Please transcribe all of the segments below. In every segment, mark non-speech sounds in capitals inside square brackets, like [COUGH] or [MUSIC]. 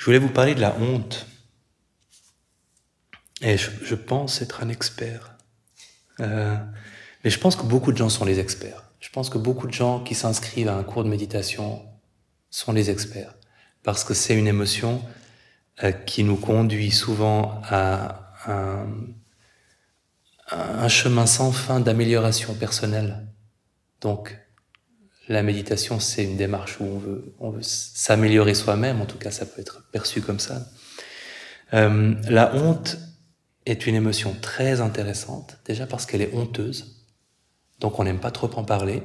Je voulais vous parler de la honte. Et je, pense être un expert. Euh, mais je pense que beaucoup de gens sont les experts. Je pense que beaucoup de gens qui s'inscrivent à un cours de méditation sont les experts. Parce que c'est une émotion euh, qui nous conduit souvent à un, un chemin sans fin d'amélioration personnelle. Donc, la méditation, c'est une démarche où on veut, s'améliorer soi-même, en tout cas ça peut être perçu comme ça. Euh, la honte est une émotion très intéressante, déjà parce qu'elle est honteuse, donc on n'aime pas trop en parler.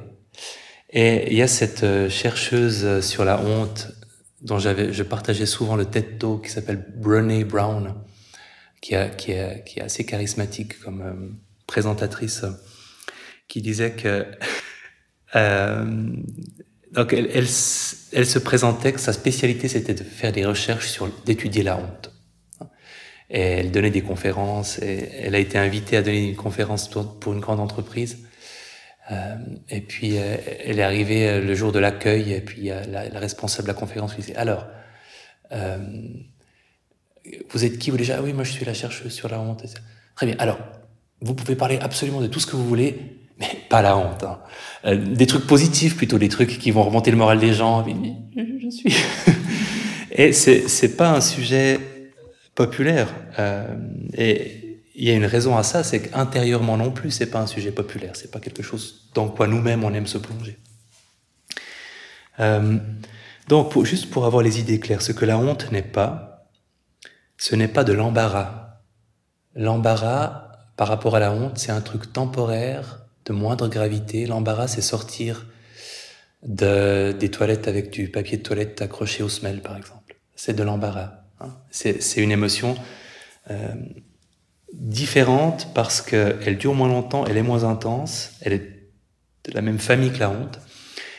Et il y a cette euh, chercheuse sur la honte dont j'avais, je partageais souvent le TED Talk qui s'appelle Brené Brown, qui, a, est, assez charismatique comme euh, présentatrice, qui disait que euh, [LAUGHS] donc elle, elle, se présentait que sa spécialité c'était de faire des recherches sur d'étudier la honte. Et elle donnait des conférences. Et elle a été invitée à donner une conférence pour une grande entreprise. Euh, et puis euh, elle est arrivée euh, le jour de l'accueil. Et puis la, la, responsable de la conférence lui dit alors. Euh, vous êtes qui vous déjà ah Oui, moi je suis la chercheuse sur la honte. Très bien. Alors, vous pouvez parler absolument de tout ce que vous voulez, mais pas la honte. Hein. Euh, des trucs positifs plutôt, des trucs qui vont remonter le moral des gens. Je suis. [LAUGHS] et c'est c'est pas un sujet populaire. Euh, et il y a une raison à ça, c'est qu'intérieurement non plus, c'est pas un sujet populaire. C'est pas quelque chose dans quoi nous-mêmes on aime se plonger. Euh, donc, juste pour avoir les idées claires, ce que la honte n'est pas, ce n'est pas de l'embarras. L'embarras, par rapport à la honte, c'est un truc temporaire de moindre gravité. L'embarras, c'est sortir de, des toilettes avec du papier de toilette accroché au semelle, par exemple. C'est de l'embarras. Hein. C'est une émotion euh, différente parce qu'elle dure moins longtemps, elle est moins intense, elle est de la même famille que la honte.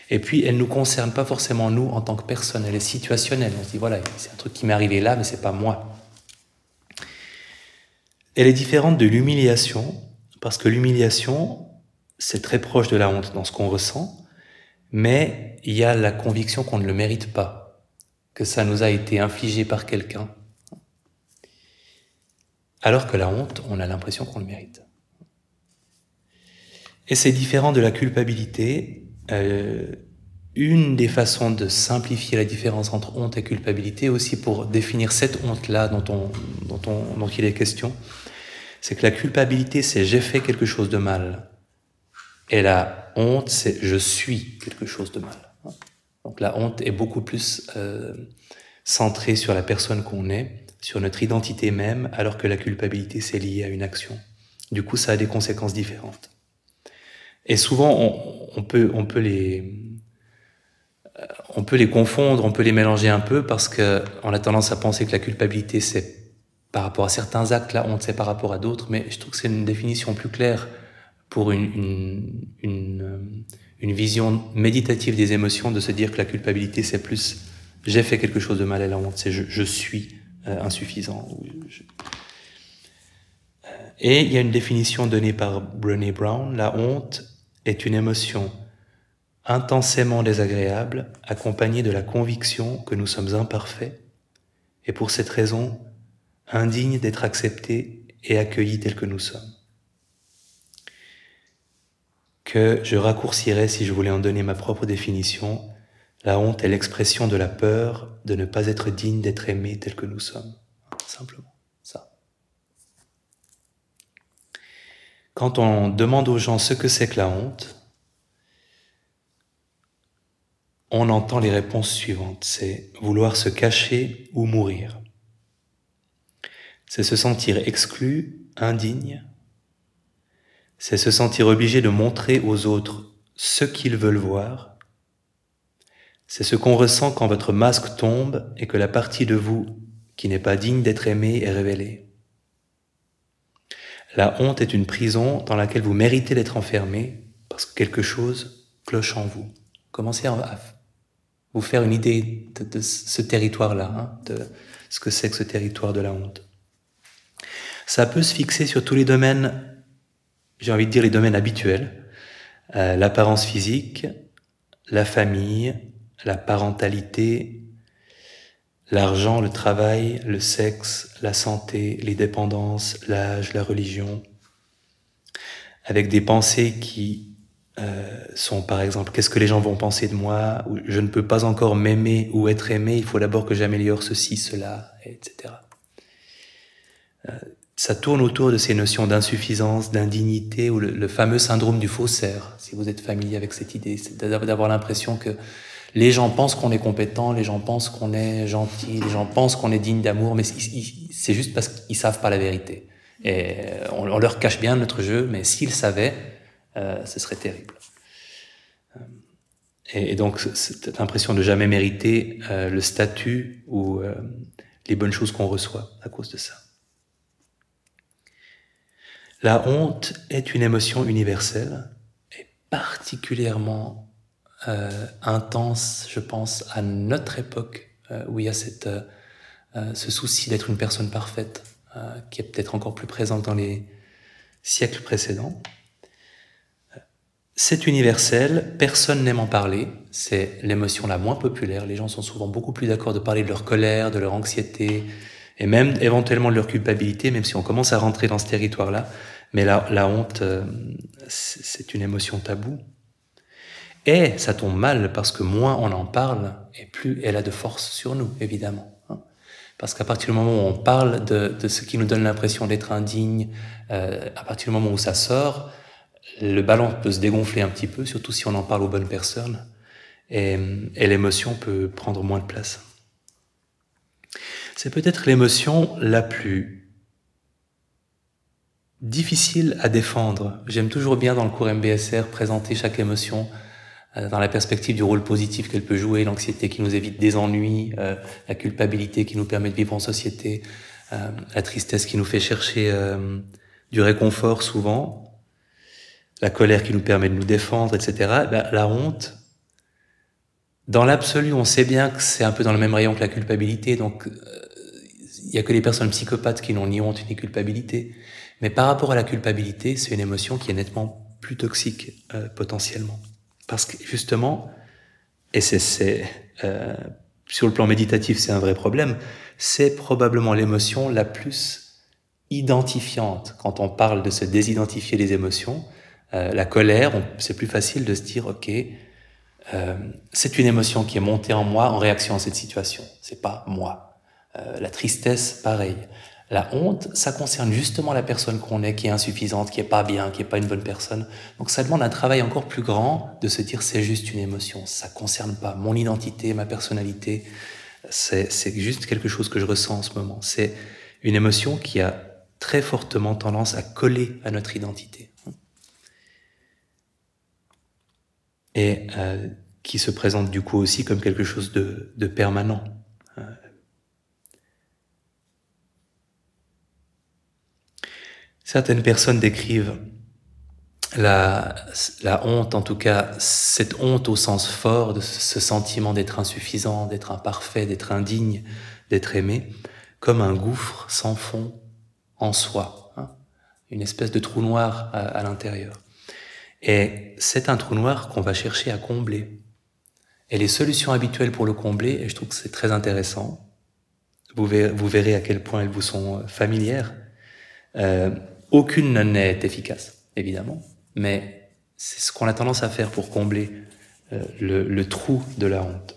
Et puis, elle nous concerne pas forcément nous en tant que personne, elle est situationnelle. On se dit, voilà, c'est un truc qui m'est arrivé là, mais c'est pas moi. Elle est différente de l'humiliation, parce que l'humiliation, c'est très proche de la honte dans ce qu'on ressent, mais il y a la conviction qu'on ne le mérite pas, que ça nous a été infligé par quelqu'un, alors que la honte, on a l'impression qu'on le mérite. Et c'est différent de la culpabilité. Euh, une des façons de simplifier la différence entre honte et culpabilité, aussi pour définir cette honte-là dont, on, dont, on, dont il est question, c'est que la culpabilité, c'est j'ai fait quelque chose de mal. Et la honte, c'est je suis quelque chose de mal. Donc la honte est beaucoup plus euh, centrée sur la personne qu'on est, sur notre identité même, alors que la culpabilité, c'est lié à une action. Du coup, ça a des conséquences différentes. Et souvent, on, peut, on peut les, on peut les confondre, on peut les mélanger un peu parce que on a tendance à penser que la culpabilité c'est par rapport à certains actes, la honte c'est par rapport à d'autres, mais je trouve que c'est une définition plus claire pour une, euh, une, vision méditative des émotions de se dire que la culpabilité, c'est plus j'ai fait quelque chose de mal et la honte, c'est je, suis euh, insuffisant. Euh, et il y a une définition donnée par Brené Brown, la honte est une émotion intensément désagréable, accompagnée de la conviction que nous sommes imparfaits, et pour cette raison, indignes d'être acceptés et accueillis tels que nous sommes que je raccourcirais si je voulais en donner ma propre définition. La honte est l'expression de la peur de ne pas être digne d'être aimé tel que nous sommes. Simplement, ça. Quand on demande aux gens ce que c'est que la honte, on entend les réponses suivantes. C'est vouloir se cacher ou mourir. C'est se sentir exclu, indigne, c'est se sentir obligé de montrer aux autres ce qu'ils veulent voir. C'est ce qu'on ressent quand votre masque tombe et que la partie de vous qui n'est pas digne d'être aimée est révélée. La honte est une prison dans laquelle vous méritez d'être enfermé parce que quelque chose cloche en vous. Commencez à vous faire une idée de, ce territoire-là, hein, de ce que c'est que ce territoire de la honte. Ça peut se fixer sur tous les domaines j'ai envie de dire les domaines habituels, euh, l'apparence physique, la famille, la parentalité, l'argent, le travail, le sexe, la santé, les dépendances, l'âge, la religion, avec des pensées qui euh, sont par exemple qu'est-ce que les gens vont penser de moi, ou je ne peux pas encore m'aimer ou être aimé, il faut d'abord que j'améliore ceci, cela, etc. ça tourne autour de ces notions d'insuffisance, d'indignité, ou le, fameux syndrome du faussaire, si vous êtes familier avec cette idée, c'est d'avoir l'impression que les gens pensent qu'on est compétent, les gens pensent qu'on est gentil, les gens pensent qu'on est digne d'amour, mais c'est juste parce qu'ils savent pas la vérité. Et on, leur cache bien notre jeu, mais s'ils savaient, euh, ce serait terrible. Euh, et, donc cette impression de jamais mériter euh, le statut ou les bonnes choses qu'on reçoit à cause de ça. La honte est une émotion universelle et particulièrement euh, intense, je pense, à notre époque, euh, où il y a cette, euh, euh ce souci d'être une personne parfaite, euh, qui est peut-être encore plus présent dans les siècles précédents. C'est universel, personne n'aime en parler, c'est l'émotion la moins populaire, les gens sont souvent beaucoup plus d'accord de parler de leur colère, de leur anxiété, et même éventuellement de leur culpabilité, même si on commence à rentrer dans ce territoire-là, mais la, la honte, c'est une émotion taboue. Et ça tombe mal parce que moins on en parle et plus elle a de force sur nous, évidemment. Hein. Parce qu'à partir du moment où on parle de, ce qui nous donne l'impression d'être indigne, euh, à partir du moment où ça sort, le ballon peut se dégonfler un petit peu, surtout si on en parle aux bonnes personnes, et l'émotion peut prendre moins de place. C'est peut-être l'émotion la plus difficile à défendre. J'aime toujours bien dans le cours MBSR présenter chaque émotion euh, dans la perspective du rôle positif qu'elle peut jouer, l'anxiété qui nous évite des ennuis, euh, la culpabilité qui nous permet de vivre en société, euh, la tristesse qui nous fait chercher du réconfort souvent, la colère qui nous permet de nous défendre, etc. La, la honte, dans l'absolu, on sait bien que c'est un peu dans le même rayon que la culpabilité, donc il y a que les personnes psychopathes qui n'ont ni honte ni culpabilité. Mais par rapport à la culpabilité, c'est une émotion qui est nettement plus toxique potentiellement. Parce que justement, et c'est euh, sur le plan méditatif, c'est un vrai problème, c'est probablement l'émotion la plus identifiante. Quand on parle de se désidentifier les émotions, euh, la colère, c'est plus facile de se dire, ok, euh, c'est une émotion qui est montée en moi en réaction à cette situation. C'est pas moi. Euh, la tristesse, pareil. La honte, ça concerne justement la personne qu'on est, qui est insuffisante, qui est pas bien, qui est pas une bonne personne. Donc ça demande un travail encore plus grand de se dire c'est juste une émotion. Ça concerne pas mon identité, ma personnalité. C'est, juste quelque chose que je ressens en ce moment. C'est une émotion qui a très fortement tendance à coller à notre identité. Et euh, qui se présente du coup aussi comme quelque chose de, de permanent. Certaines personnes décrivent la, honte, en tout cas cette honte au sens fort de ce sentiment d'être insuffisant, d'être imparfait, d'être indigne, d'être aimé, comme un gouffre sans fond en soi, hein, une espèce de trou noir à, l'intérieur. Et c'est un trou noir qu'on va chercher à combler. Et les solutions habituelles pour le combler, et je trouve que c'est très intéressant, vous verrez, à quel point elles vous sont familières, euh, aucune n'est efficace, évidemment, mais c'est ce qu'on a tendance à faire pour combler euh, le, trou de la honte.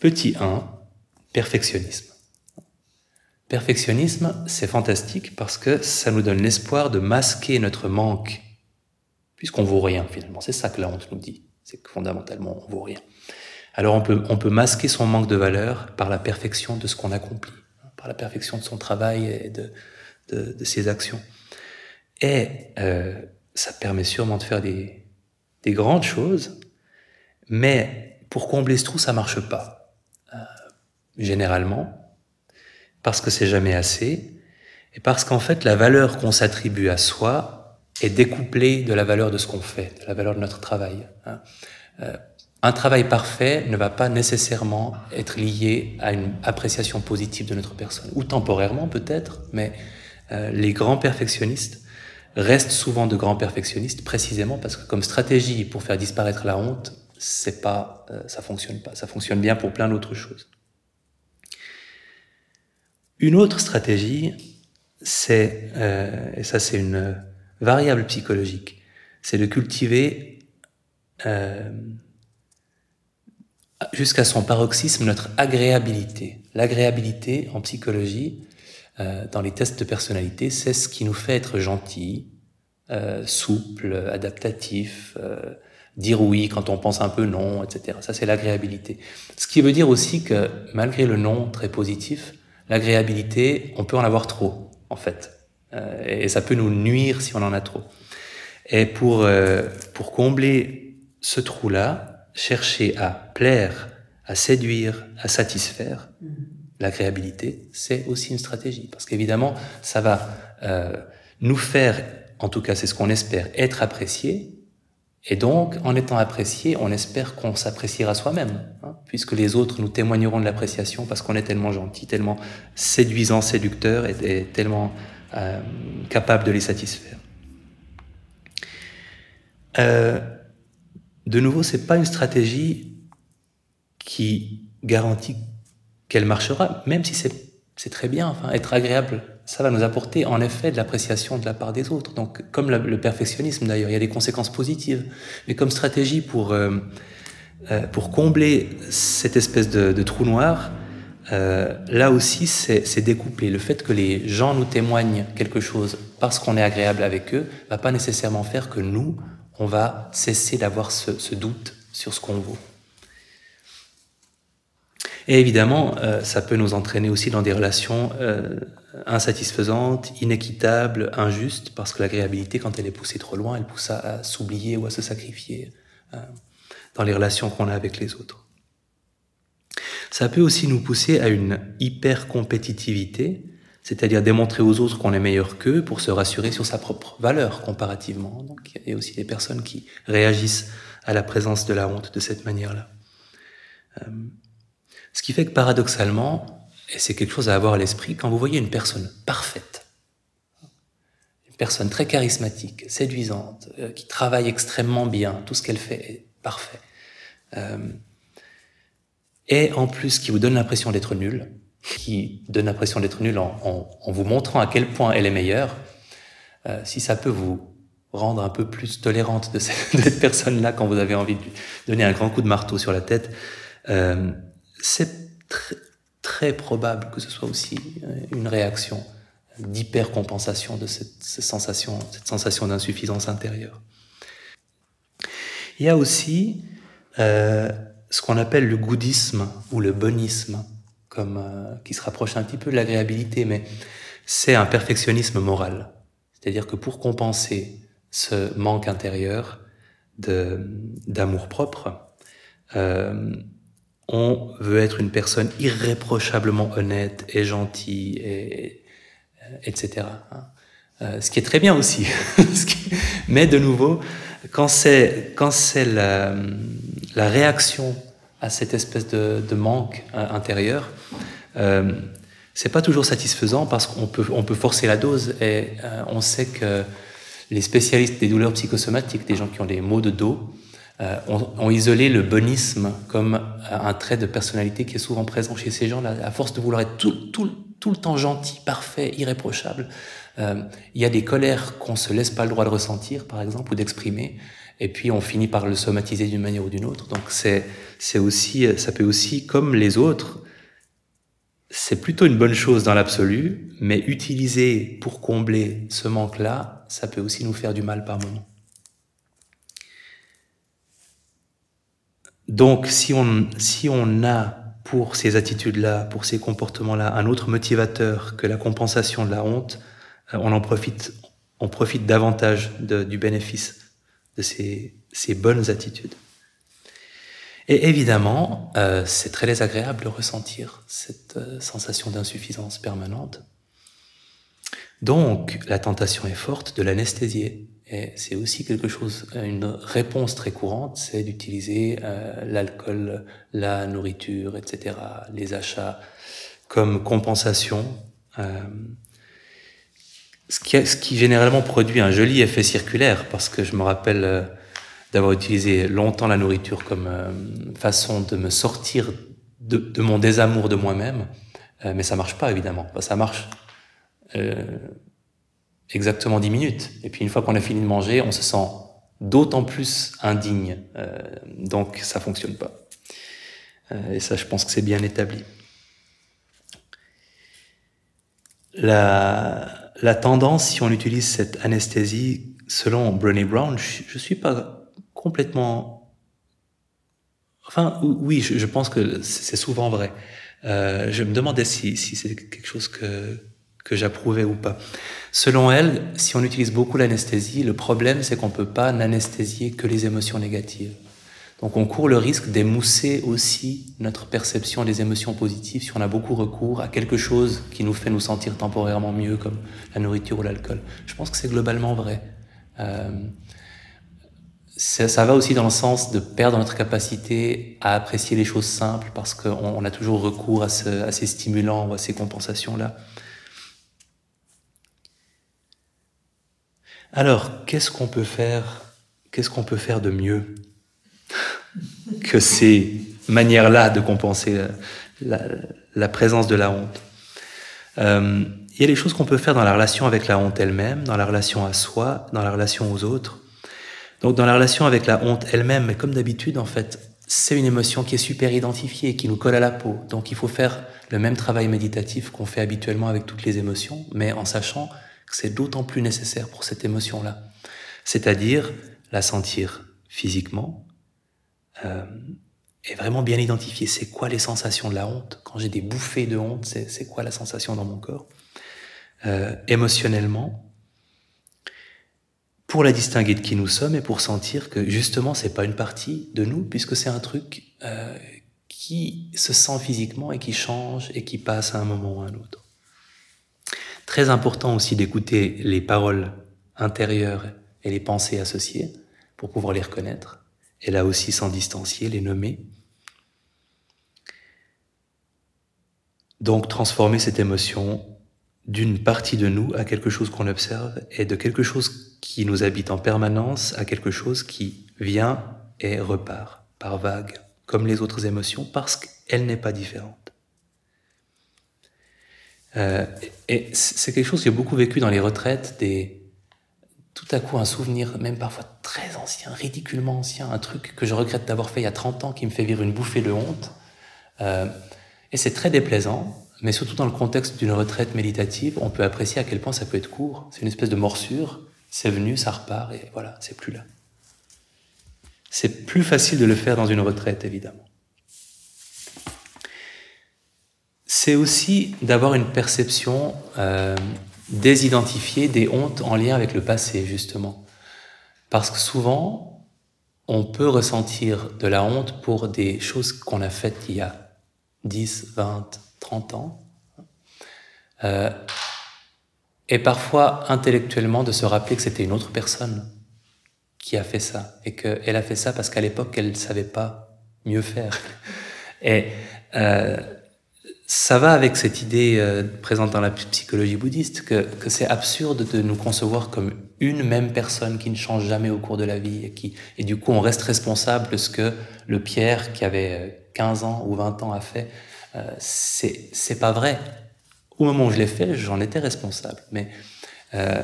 Petit 1, perfectionnisme. Perfectionnisme, c'est fantastique parce que ça nous donne l'espoir de masquer notre manque, puisqu'on vaut rien finalement. C'est ça que la honte nous dit, c'est que fondamentalement on vaut rien. Alors on peut, on peut masquer son manque de valeur par la perfection de ce qu'on accomplit, par la perfection de son travail et de, de, ses actions. Et euh, ça permet sûrement de faire des, des, grandes choses, mais pour combler ce trou, ça marche pas. Euh, généralement, parce que c'est jamais assez, et parce qu'en fait, la valeur qu'on s'attribue à soi est découplée de la valeur de ce qu'on fait, de la valeur de notre travail. Hein. Euh, un travail parfait ne va pas nécessairement être lié à une appréciation positive de notre personne, ou temporairement peut-être, mais euh, les grands perfectionnistes restent souvent de grands perfectionnistes précisément parce que comme stratégie pour faire disparaître la honte, c'est pas, euh, ça fonctionne pas. Ça fonctionne bien pour plein d'autres choses. Une autre stratégie, c'est, euh, et ça c'est une variable psychologique, c'est de cultiver jusqu'à son paroxysme notre agréabilité. L'agréabilité en psychologie, euh, dans les tests de personnalité, c'est ce qui nous fait être gentil, euh, souple, adaptatif, euh, dire oui quand on pense un peu non, etc. Ça, c'est l'agréabilité. Ce qui veut dire aussi que malgré le non très positif, l'agréabilité, on peut en avoir trop, en fait. Euh, et ça peut nous nuire si on en a trop. Et pour, pour combler ce trou-là, chercher à plaire, à séduire, à satisfaire, mm. L'agréabilité, c'est aussi une stratégie. Parce qu'évidemment, ça va euh, nous faire, en tout cas c'est ce qu'on espère, être apprécié. Et donc, en étant apprécié, on espère qu'on s'appréciera soi-même, hein, puisque les autres nous témoigneront de l'appréciation parce qu'on est tellement gentil, tellement séduisant, séducteur et, tellement euh, capable de les satisfaire. Euh, de nouveau, c'est pas une stratégie qui garantit qu'elle marchera, même si c'est très bien. Enfin, être agréable, ça va nous apporter en effet de l'appréciation de la part des autres. Donc, comme le perfectionnisme d'ailleurs, il y a des conséquences positives. Mais comme stratégie pour euh, euh, pour combler cette espèce de, trou noir, euh, là aussi, c'est découplé. Le fait que les gens nous témoignent quelque chose parce qu'on est agréable avec eux, va pas nécessairement faire que nous, on va cesser d'avoir ce, ce, doute sur ce qu'on vaut. Et évidemment, euh, ça peut nous entraîner aussi dans des relations euh, insatisfaisantes, inéquitables, injustes, parce que l'agréabilité, quand elle est poussée trop loin, elle pousse à, s'oublier ou à se sacrifier euh, dans les relations qu'on a avec les autres. Ça peut aussi nous pousser à une hyper-compétitivité, c'est-à-dire démontrer aux autres qu'on est meilleur qu'eux pour se rassurer sur sa propre valeur comparativement. Donc il y a aussi des personnes qui réagissent à la présence de la honte de cette manière-là. Euh, ce qui fait que paradoxalement, et c'est quelque chose à avoir à l'esprit, quand vous voyez une personne parfaite, une personne très charismatique, séduisante, euh, qui travaille extrêmement bien, tout ce qu'elle fait est parfait, euh, et en plus qui vous donne l'impression d'être nul, qui donne l'impression d'être nul en, vous montrant à quel point elle est meilleure, euh, si ça peut vous rendre un peu plus tolérante de cette, [LAUGHS] cette personne-là quand vous avez envie de lui donner un grand coup de marteau sur la tête, euh, c'est tr très probable que ce soit aussi euh, une réaction d'hypercompensation de cette, sensation, cette sensation d'insuffisance intérieure. Il y a aussi euh, ce qu'on appelle le goudisme ou le bonisme comme euh, qui se rapproche un petit peu de l'agréabilité, mais c'est un perfectionnisme moral. C'est-à-dire que pour compenser ce manque intérieur d'amour propre, euh, on veut être une personne irréprochablement honnête et gentille, et, etc. Hein. Euh, ce qui est très bien aussi. [LAUGHS] Mais de nouveau, quand c'est quand c'est la, la réaction à cette espèce de, de manque euh, intérieur, euh, c'est pas toujours satisfaisant parce qu'on peut, on peut forcer la dose et on sait que les spécialistes des douleurs psychosomatiques, des gens qui ont des maux de dos, ont, ont, isolé le bonisme comme un trait de personnalité qui est souvent présent chez ces gens-là. À force de vouloir être tout, tout, tout le temps gentil, parfait, irréprochable, euh, il y a des colères qu'on se laisse pas le droit de ressentir, par exemple, ou d'exprimer, et puis on finit par le somatiser d'une manière ou d'une autre. Donc c'est c'est aussi ça peut aussi comme les autres c'est plutôt une bonne chose dans l'absolu, mais utiliser pour combler ce manque-là, ça peut aussi nous faire du mal par moment. Donc si on, si on a pour ces attitudes-là, pour ces comportements-là, un autre motivateur que la compensation de la honte, euh, on en profite, on profite davantage du bénéfice de ces, ces bonnes attitudes. Et évidemment, euh, c'est très désagréable de ressentir cette euh, sensation d'insuffisance permanente. Donc, la tentation est forte de l'anesthésier. Et c'est aussi quelque chose, une réponse très courante, c'est d'utiliser euh, l'alcool, la nourriture, etc., les achats comme compensation, euh, ce, qui, ce qui généralement produit un joli effet circulaire, parce que je me rappelle euh, d'avoir utilisé longtemps la nourriture comme euh, façon de me sortir de, de mon désamour de moi-même. Euh, mais ça marche pas, évidemment. ça marche euh, exactement 10 minutes. Et puis une fois qu'on a fini de manger, on se sent d'autant plus indigne. Euh, donc ça fonctionne pas. Euh, et ça, je pense que c'est bien établi. La, la tendance, si on utilise cette anesthésie, selon Brené Brown, je, je suis pas complètement. Enfin, oui, je, je pense que c'est souvent vrai. Euh, je me demandais si, si c'est quelque chose que, que j'approuvais ou pas. Selon elle, si on utilise beaucoup l'anesthésie, le problème c'est qu'on peut pas n'anesthésier que les émotions négatives. Donc on court le risque d'émousser aussi notre perception des émotions positives si on a beaucoup recours à quelque chose qui nous fait nous sentir temporairement mieux, comme la nourriture ou l'alcool. Je pense que c'est globalement vrai. Euh, ça, ça, va aussi dans le sens de perdre notre capacité à apprécier les choses simples parce qu'on on a toujours recours à, ce, à, ces stimulants ou à ces compensations-là. Alors, qu'est-ce qu'on peut faire Qu'est-ce qu'on peut faire de mieux que ces manières-là de compenser la, présence de la honte euh, Il y a des choses qu'on peut faire dans la relation avec la honte elle-même, dans la relation à soi, dans la relation aux autres. Donc dans la relation avec la honte elle-même, comme d'habitude en fait, c'est une émotion qui est super identifiée, qui nous colle à la peau. Donc il faut faire le même travail méditatif qu'on fait habituellement avec toutes les émotions, mais en sachant c'est d'autant plus nécessaire pour cette émotion-là. C'est-à-dire la sentir physiquement euh, et vraiment bien identifier c'est quoi les sensations de la honte. Quand j'ai des bouffées de honte, c'est quoi la sensation dans mon corps. Euh, émotionnellement, pour la distinguer de qui nous sommes et pour sentir que justement c'est pas une partie de nous puisque c'est un truc euh, qui se sent physiquement et qui change et qui passe à un moment ou à un autre. Très important aussi d'écouter les paroles intérieures et les pensées associées pour pouvoir les reconnaître et là aussi s'en distancier, les nommer. Donc transformer cette émotion d'une partie de nous à quelque chose qu'on observe et de quelque chose qui nous habite en permanence à quelque chose qui vient et repart par vagues, comme les autres émotions, parce qu'elle n'est pas différente. Euh, et c'est quelque chose que j'ai beaucoup vécu dans les retraites, des, tout à coup un souvenir, même parfois très ancien, ridiculement ancien, un truc que je regrette d'avoir fait il y a 30 ans qui me fait vivre une bouffée de honte. Euh, et c'est très déplaisant, mais surtout dans le contexte d'une retraite méditative, on peut apprécier à quel point ça peut être court. C'est une espèce de morsure, c'est venu, ça repart, et voilà, c'est plus là. C'est plus facile de le faire dans une retraite, évidemment. C'est aussi d'avoir une perception euh, désidentifiée des hontes en lien avec le passé, justement. Parce que souvent, on peut ressentir de la honte pour des choses qu'on a faites il y a 10, 20, 30 ans. Euh, et parfois, intellectuellement, de se rappeler que c'était une autre personne qui a fait ça. Et qu'elle a fait ça parce qu'à l'époque, elle ne savait pas mieux faire. Et euh, ça va avec cette idée euh, présente dans la psychologie bouddhiste que, que c'est absurde de nous concevoir comme une même personne qui ne change jamais au cours de la vie et qui et du coup on reste responsable de ce que le Pierre qui avait 15 ans ou 20 ans a fait euh, c'est c'est pas vrai. Au moment où je l'ai fait, j'en étais responsable. Mais euh,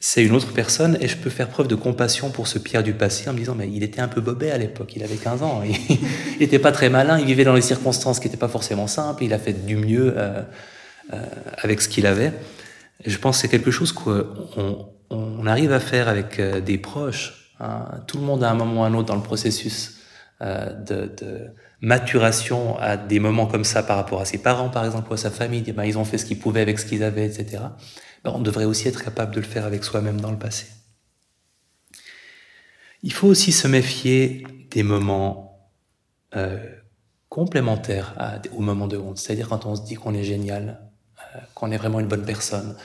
c'est une autre personne et je peux faire preuve de compassion pour ce Pierre du passé en me disant mais il était un peu bobé à l'époque, il avait 15 ans, [LAUGHS] il n'était pas très malin, il vivait dans des circonstances qui n'étaient pas forcément simples, il a fait du mieux euh, euh, avec ce qu'il avait. Et je pense que c'est quelque chose qu'on on arrive à faire avec euh, des proches. Hein. Tout le monde à un moment ou à un autre dans le processus euh, de, de maturation à des moments comme ça par rapport à ses parents, par exemple, ou à sa famille, ben, ils ont fait ce qu'ils pouvaient avec ce qu'ils avaient, etc. Ben, on devrait aussi être capable de le faire avec soi-même dans le passé. Il faut aussi se méfier des moments euh, complémentaires à, au moment de honte, c'est-à-dire quand on se dit qu'on est génial, euh, qu'on est vraiment une bonne personne.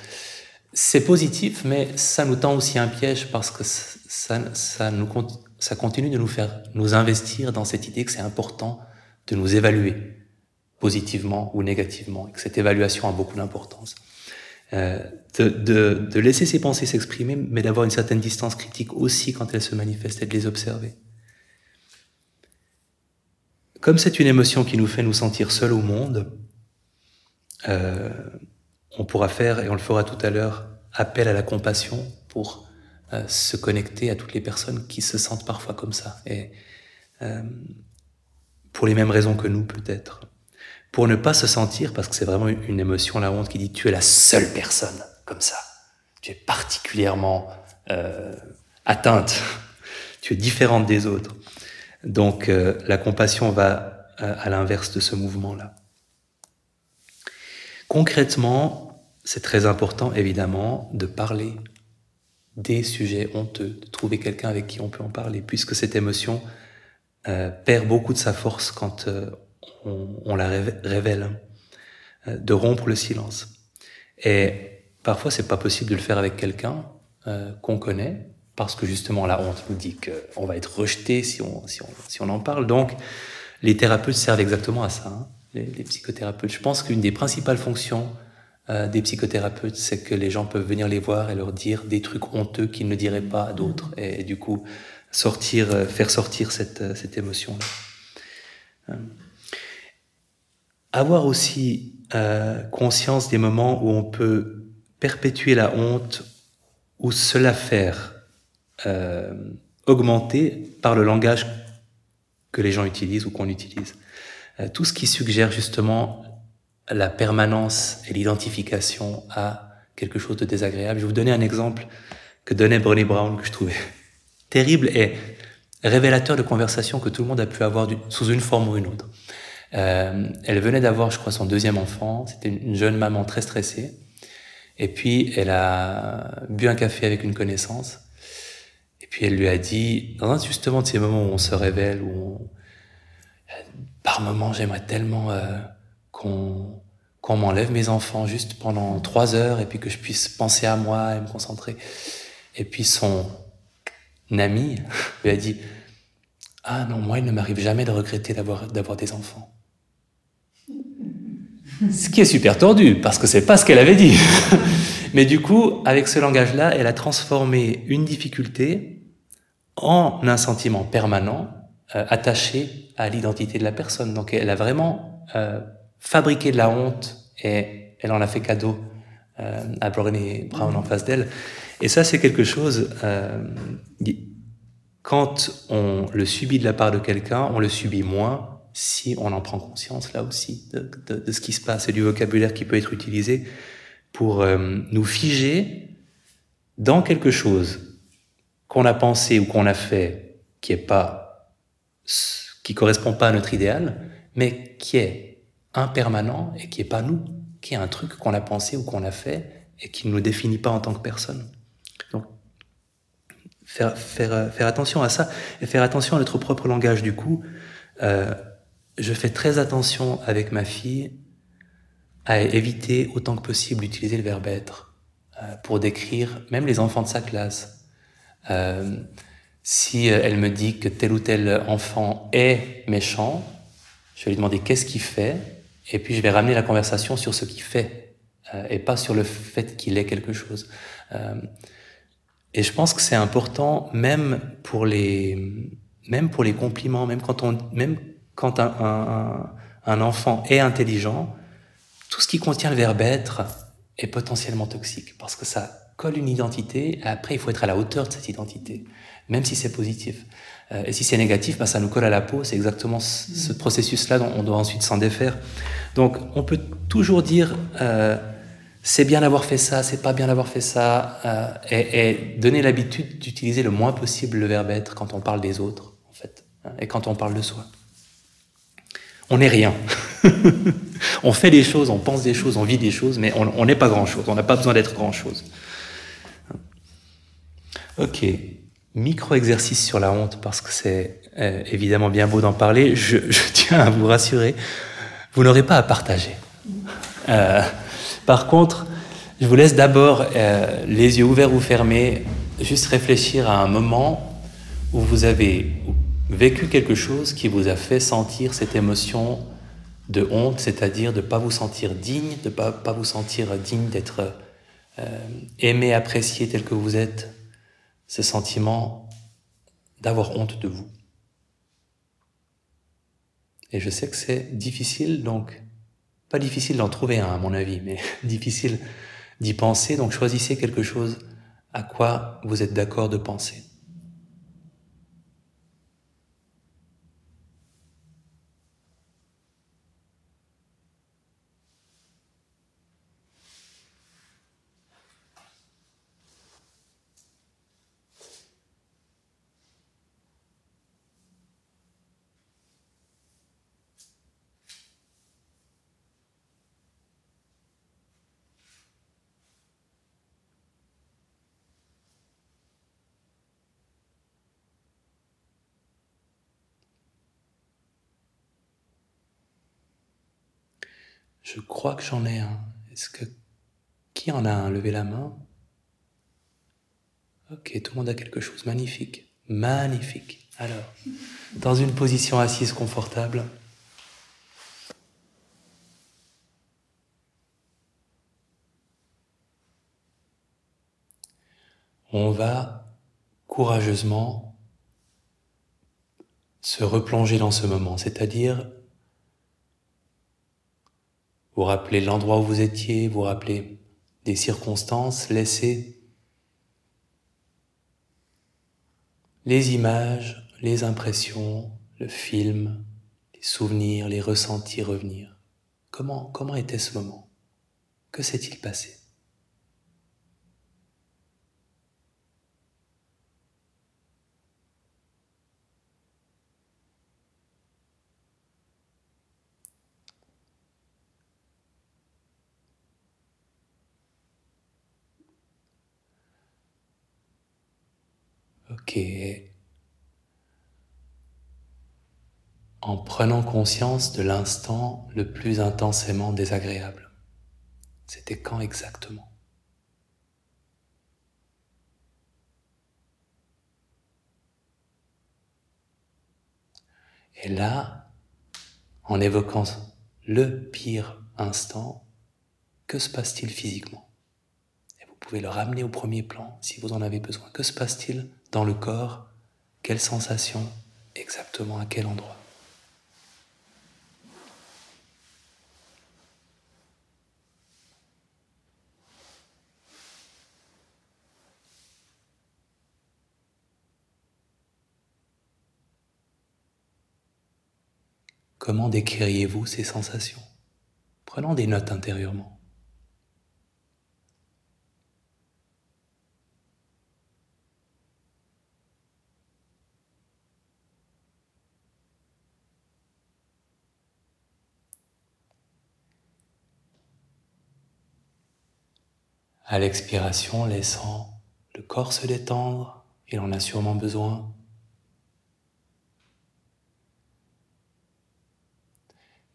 C'est positif, mais ça nous tend aussi un piège parce que ça, ça continue de nous faire nous investir dans cette idée que c'est important de nous évaluer positivement ou négativement, et que cette évaluation a beaucoup d'importance. Euh, de, de, de, laisser ses pensées s'exprimer, mais d'avoir une certaine distance critique aussi quand elles se manifestent et de les observer. Comme c'est une émotion qui nous fait nous sentir seuls au monde, euh, on pourra faire, et on le fera tout à l'heure, appel à la compassion pour euh, se connecter à toutes les personnes qui se sentent parfois comme ça. Et euh, pour les mêmes raisons que nous, peut-être. Pour ne pas se sentir, parce que c'est vraiment une émotion, la honte, qui dit tu es la seule personne comme ça. Tu es particulièrement euh, atteinte. tu es différente des autres. Donc euh, la compassion va euh, à l'inverse de ce mouvement-là. Concrètement, c'est très important, évidemment, de parler des sujets honteux, de trouver quelqu'un avec qui on peut en parler, puisque cette émotion perd beaucoup de sa force quand on, la révèle, euh, de rompre le silence. Et parfois, c'est pas possible de le faire avec quelqu'un euh, qu'on connaît, parce que justement la honte nous dit qu'on va être rejeté si on, si, on, si on en parle. Donc, les thérapeutes servent exactement à ça, hein, les, psychothérapeutes. Je pense qu'une des principales fonctions euh, des psychothérapeutes, c'est que les gens peuvent venir les voir et leur dire des trucs honteux qu'ils ne diraient pas à d'autres, et, du coup sortir, faire sortir cette, cette émotion-là. Euh, avoir aussi euh, conscience des moments où on peut perpétuer la honte ou se la faire euh, augmenter par le langage que les gens utilisent ou qu'on utilise. tout ce qui suggère justement la permanence et l'identification à quelque chose de désagréable. Je vais vous donner un exemple que donnait Brené Brown que je trouvais [LAUGHS] terrible et révélateur de conversations que tout le monde a pu avoir sous une forme ou une autre. Euh, elle venait d'avoir, je crois, son deuxième enfant. C'était une jeune maman très stressée. Et puis, elle a bu un café avec une connaissance. Et puis, elle lui a dit, dans un justement de ces moments où on se révèle, où par moments, j'aimerais tellement euh, qu'on m'enlève mes enfants juste pendant trois heures et puis que je puisse penser à moi et me concentrer. Et puis son ami [LAUGHS] lui a dit Ah non, moi, il ne m'arrive jamais de regretter d'avoir des enfants. Ce qui est super tordu, parce que c'est pas ce qu'elle avait dit. [LAUGHS] Mais du coup, avec ce langage-là, elle a transformé une difficulté en un sentiment permanent euh, attaché à l'identité de la personne. Donc elle a vraiment euh, fabriqué de la honte et elle en a fait cadeau euh, à Brené Brown en face d'elle. Et ça, c'est quelque chose, euh, quand on le subit de la part de quelqu'un, on le subit moins si on en prend conscience là aussi de, de, de ce qui se passe et du vocabulaire qui peut être utilisé pour euh, nous figer dans quelque chose qu'on a pensé ou qu'on a fait qui est pas qui correspond pas à notre idéal, mais qui est impermanent et qui est pas nous, qui est un truc qu'on a pensé ou qu'on a fait et qui ne nous définit pas en tant que personne. Donc, faire, faire, faire attention à ça et faire attention à notre propre langage. Du coup, euh, je fais très attention avec ma fille à éviter autant que possible d'utiliser le verbe être euh, pour décrire même les enfants de sa classe. Euh, si elle me dit que tel ou tel enfant est méchant, je vais lui demander qu'est-ce qu'il fait et puis je vais ramener la conversation sur ce qu'il fait euh, et pas sur le fait qu'il est quelque chose. Euh, et je pense que c'est important même pour les même pour les compliments, même quand on même quand un, un, un enfant est intelligent, tout ce qui contient le verbe être est potentiellement toxique parce que ça colle une identité. Et après, il faut être à la hauteur de cette identité, même si c'est positif. Euh, et si c'est négatif, bah, ça nous colle à la peau. C'est exactement ce, processus-là dont on doit ensuite s'en défaire. Donc, on peut toujours dire euh, c'est bien d'avoir fait ça, c'est pas bien d'avoir fait ça, euh, et, et, donner l'habitude d'utiliser le moins possible le verbe être quand on parle des autres, en fait, hein, et quand on parle de soi. On n'est rien. [LAUGHS] on fait des choses, on pense des choses, on vit des choses, mais on n'est pas grand-chose. On n'a pas besoin d'être grand-chose. Ok micro-exercice sur la honte, parce que c'est euh, évidemment bien beau d'en parler, [LAUGHS] je, tiens à vous rassurer, vous n'aurez pas à partager. Euh, par contre, je vous laisse d'abord euh, les yeux ouverts ou fermés, juste réfléchir à un moment où vous avez vécu quelque chose qui vous a fait sentir cette émotion de honte, c'est-à-dire de ne pas vous sentir digne, de ne pas, vous sentir digne d'être euh, aimé, apprécié tel que vous êtes, ce sentiment d'avoir honte de vous. Et je sais que c'est difficile, donc Pas difficile d'en trouver un, à mon avis, mais [LAUGHS] difficile d'y penser. Donc choisissez quelque chose à quoi vous êtes d'accord de penser. Je crois que j'en ai un. Est-ce que... Qui en a un? Levez la main. Ok, tout le monde a quelque chose. Magnifique. Magnifique. Alors, dans une position assise confortable. On va courageusement se replonger dans ce moment, c'est-à-dire vous rappelez l'endroit où vous étiez, vous rappelez des circonstances, laissez les images, les impressions, le film, les souvenirs, les ressentis revenir. Comment, comment était ce moment? Que s'est-il passé? En prenant conscience de l'instant le plus intensément désagréable. C'était quand exactement? Et là, en évoquant le pire instant, que se passe-t-il physiquement? Pouvez le ramener au premier plan si vous en avez besoin. Que se passe-t-il dans le corps, quelle sensation, exactement? À quel endroit? Comment décririez-vous ces sensations? Prenons des notes intérieurement. À l'expiration, laissant le corps se détendre, il en a sûrement besoin.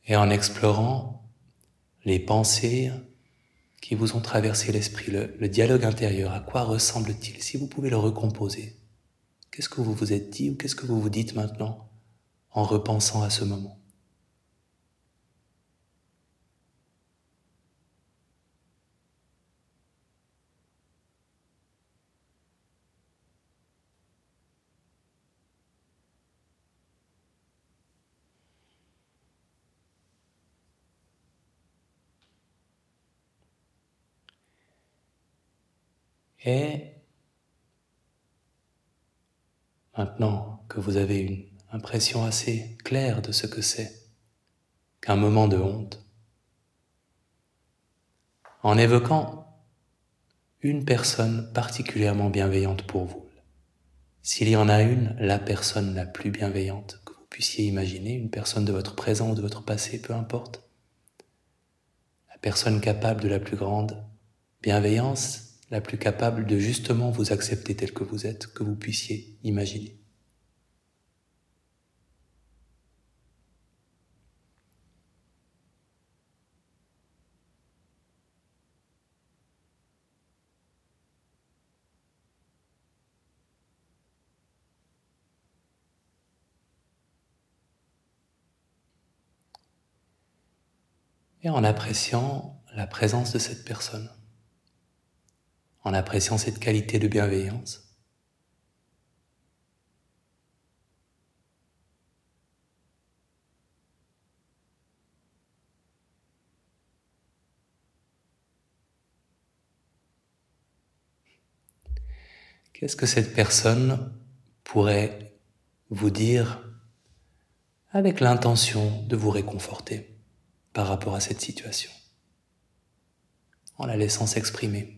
Et en explorant les pensées qui vous ont traversé l'esprit, le, le, dialogue intérieur, à quoi ressemble-t-il? Si vous pouvez le recomposer, qu'est-ce que vous vous êtes dit ou qu'est-ce que vous vous dites maintenant en repensant à ce moment? Et maintenant que vous avez une impression assez claire de ce que c'est qu'un moment de honte, en évoquant une personne particulièrement bienveillante pour vous, s'il y en a une, la personne la plus bienveillante que vous puissiez imaginer, une personne de votre présent ou de votre passé, peu importe, la personne capable de la plus grande bienveillance, la plus capable de justement vous accepter tel que vous êtes, que vous puissiez imaginer. Et en appréciant la présence de cette personne en appréciant cette qualité de bienveillance. Qu'est-ce que cette personne pourrait vous dire avec l'intention de vous réconforter par rapport à cette situation, en la laissant s'exprimer?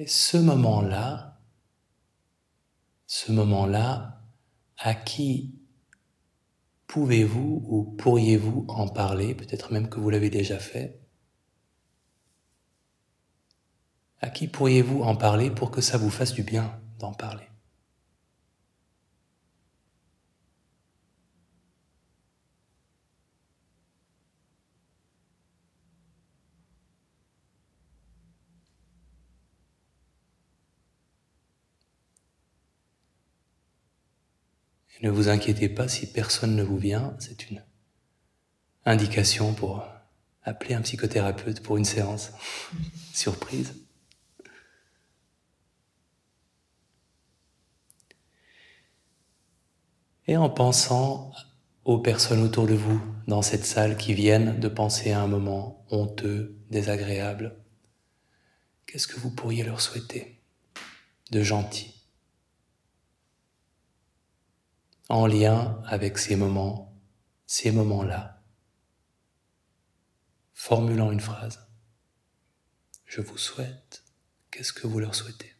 Et ce moment-là, ce moment-là, à qui pouvez-vous ou pourriez-vous en parler, peut-être même que vous l'avez déjà fait? À qui pourriez-vous en parler pour que ça vous fasse du bien d'en parler? Ne vous inquiétez pas si personne ne vous vient, c'est une indication pour appeler un psychothérapeute pour une séance. [LAUGHS] Surprise. Et en pensant aux personnes autour de vous dans cette salle qui viennent de penser à un moment honteux, désagréable, qu'est-ce que vous pourriez leur souhaiter de gentil? En lien avec ces moments, ces moments-là, formulant une phrase. Je vous souhaite, qu'est-ce que vous leur souhaitez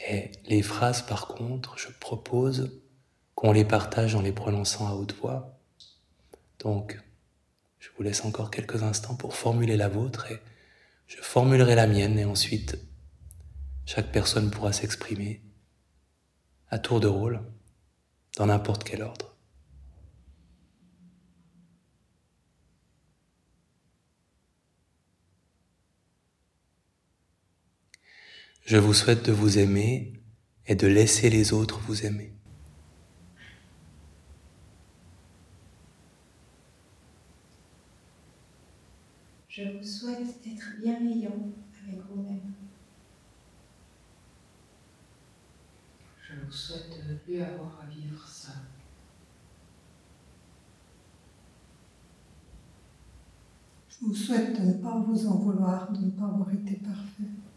Et les phrases, par contre, je propose qu'on les partage en les prononçant à haute voix. Donc, je vous laisse encore quelques instants pour formuler la vôtre et je formulerai la mienne et ensuite chaque personne pourra s'exprimer à tour de rôle dans n'importe quel ordre. Je vous souhaite de vous aimer et de laisser les autres vous aimer. Je vous souhaite d'être bienveillant avec vous-même. Je vous souhaite de ne plus avoir à vivre ça. Je vous souhaite de ne pas vous en vouloir, de ne pas avoir été parfait.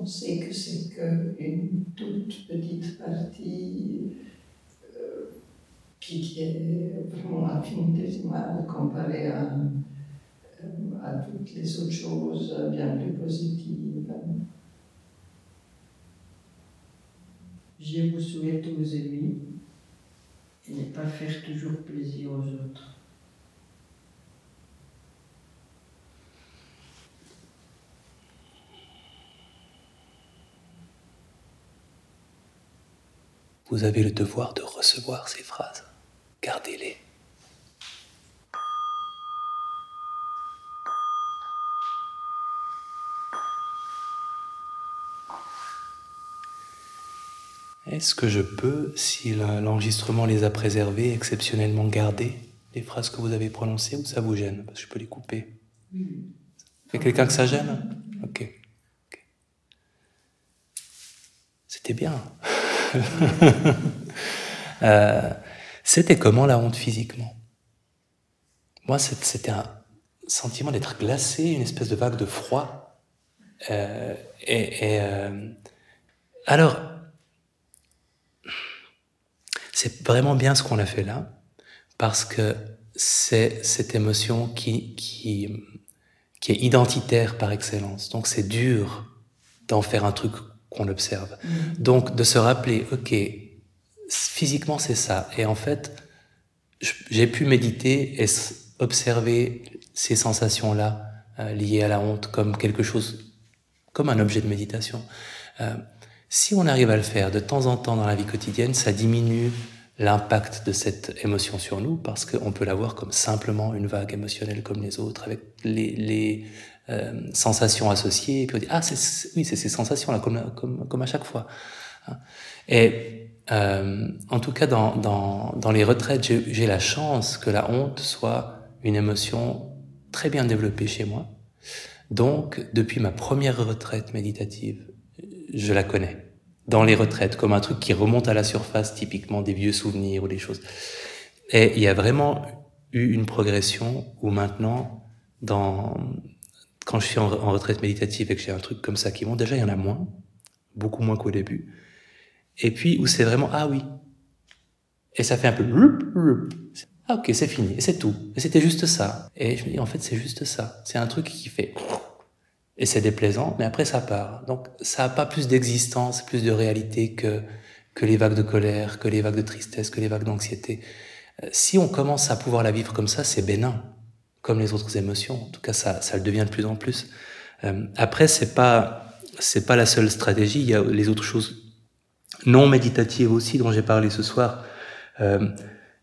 On sait que c'est qu'une toute petite partie euh, qui, est vraiment infinitésimale comparée à, euh, à toutes les autres choses bien plus positives. Je vous souhaite vous aimer et ne pas faire toujours plaisir aux autres. Vous avez le devoir de recevoir ces phrases. Gardez-les. Est-ce que je peux, si l'enregistrement les a préservées, exceptionnellement garder les phrases que vous avez prononcées ou ça vous gêne Parce que je peux les couper? Il y a quelqu'un que ça gêne? Ok. C'était bien. [LAUGHS] Euh, c'était comment la honte physiquement? Moi, c'était un sentiment d'être glacé, une espèce de vague de froid. Euh, et, euh, alors, c'est vraiment bien ce qu'on a fait là, parce que c'est cette émotion qui, est identitaire par excellence. Donc c'est dur d'en faire un truc qu'on observe. Donc de se rappeler, ok, physiquement c'est ça. Et en fait, j'ai pu méditer et observer ces sensations-là euh, liées à la honte comme quelque chose, comme un objet de méditation. Euh, si on arrive à le faire de temps en temps dans la vie quotidienne, ça diminue l'impact de cette émotion sur nous parce qu'on peut la voir comme simplement une vague émotionnelle comme les autres avec les, les euh, sensations associées et puis on dit ah c'est oui c'est ces sensations là comme, comme comme à chaque fois hein. et euh, en tout cas dans dans, dans les retraites j'ai la chance que la honte soit une émotion très bien développée chez moi donc depuis ma première retraite méditative je la connais dans les retraites, comme un truc qui remonte à la surface, typiquement des vieux souvenirs ou des choses. Et il y a vraiment eu une progression où maintenant, dans, quand je suis en, retraite méditative et que j'ai un truc comme ça qui monte, déjà il y en a moins, beaucoup moins qu'au début. Et puis où c'est vraiment, ah oui. Et ça fait un peu, ah ok, c'est fini, et c'est tout. Et c'était juste ça. Et je me dis, en fait, c'est juste ça. C'est un truc qui fait, et c'est déplaisant, mais après ça part. Donc ça n'a pas plus d'existence, plus de réalité que, que les vagues de colère, que les vagues de tristesse, que les vagues d'anxiété. Euh, si on commence à pouvoir la vivre comme ça, c'est bénin, comme les autres émotions. En tout cas, ça, le devient de plus en plus. Euh, après, c'est pas c'est pas la seule stratégie. Il y a les autres choses non méditatives aussi dont j'ai parlé ce soir. Euh,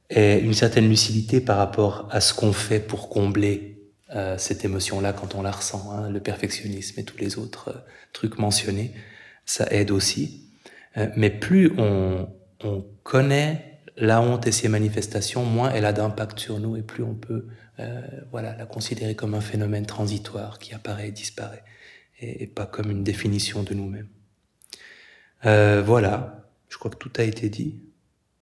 et une certaine lucidité par rapport à ce qu'on fait pour combler euh, cette émotion-là quand on la ressent, hein, le perfectionnisme et tous les autres trucs mentionnés, ça aide aussi. Mais plus on, on, connaît la honte et ses manifestations, moins elle a d'impact sur nous et plus on peut voilà, la considérer comme un phénomène transitoire qui apparaît et disparaît, et, et pas comme une définition de nous-mêmes. voilà, je crois que tout a été dit.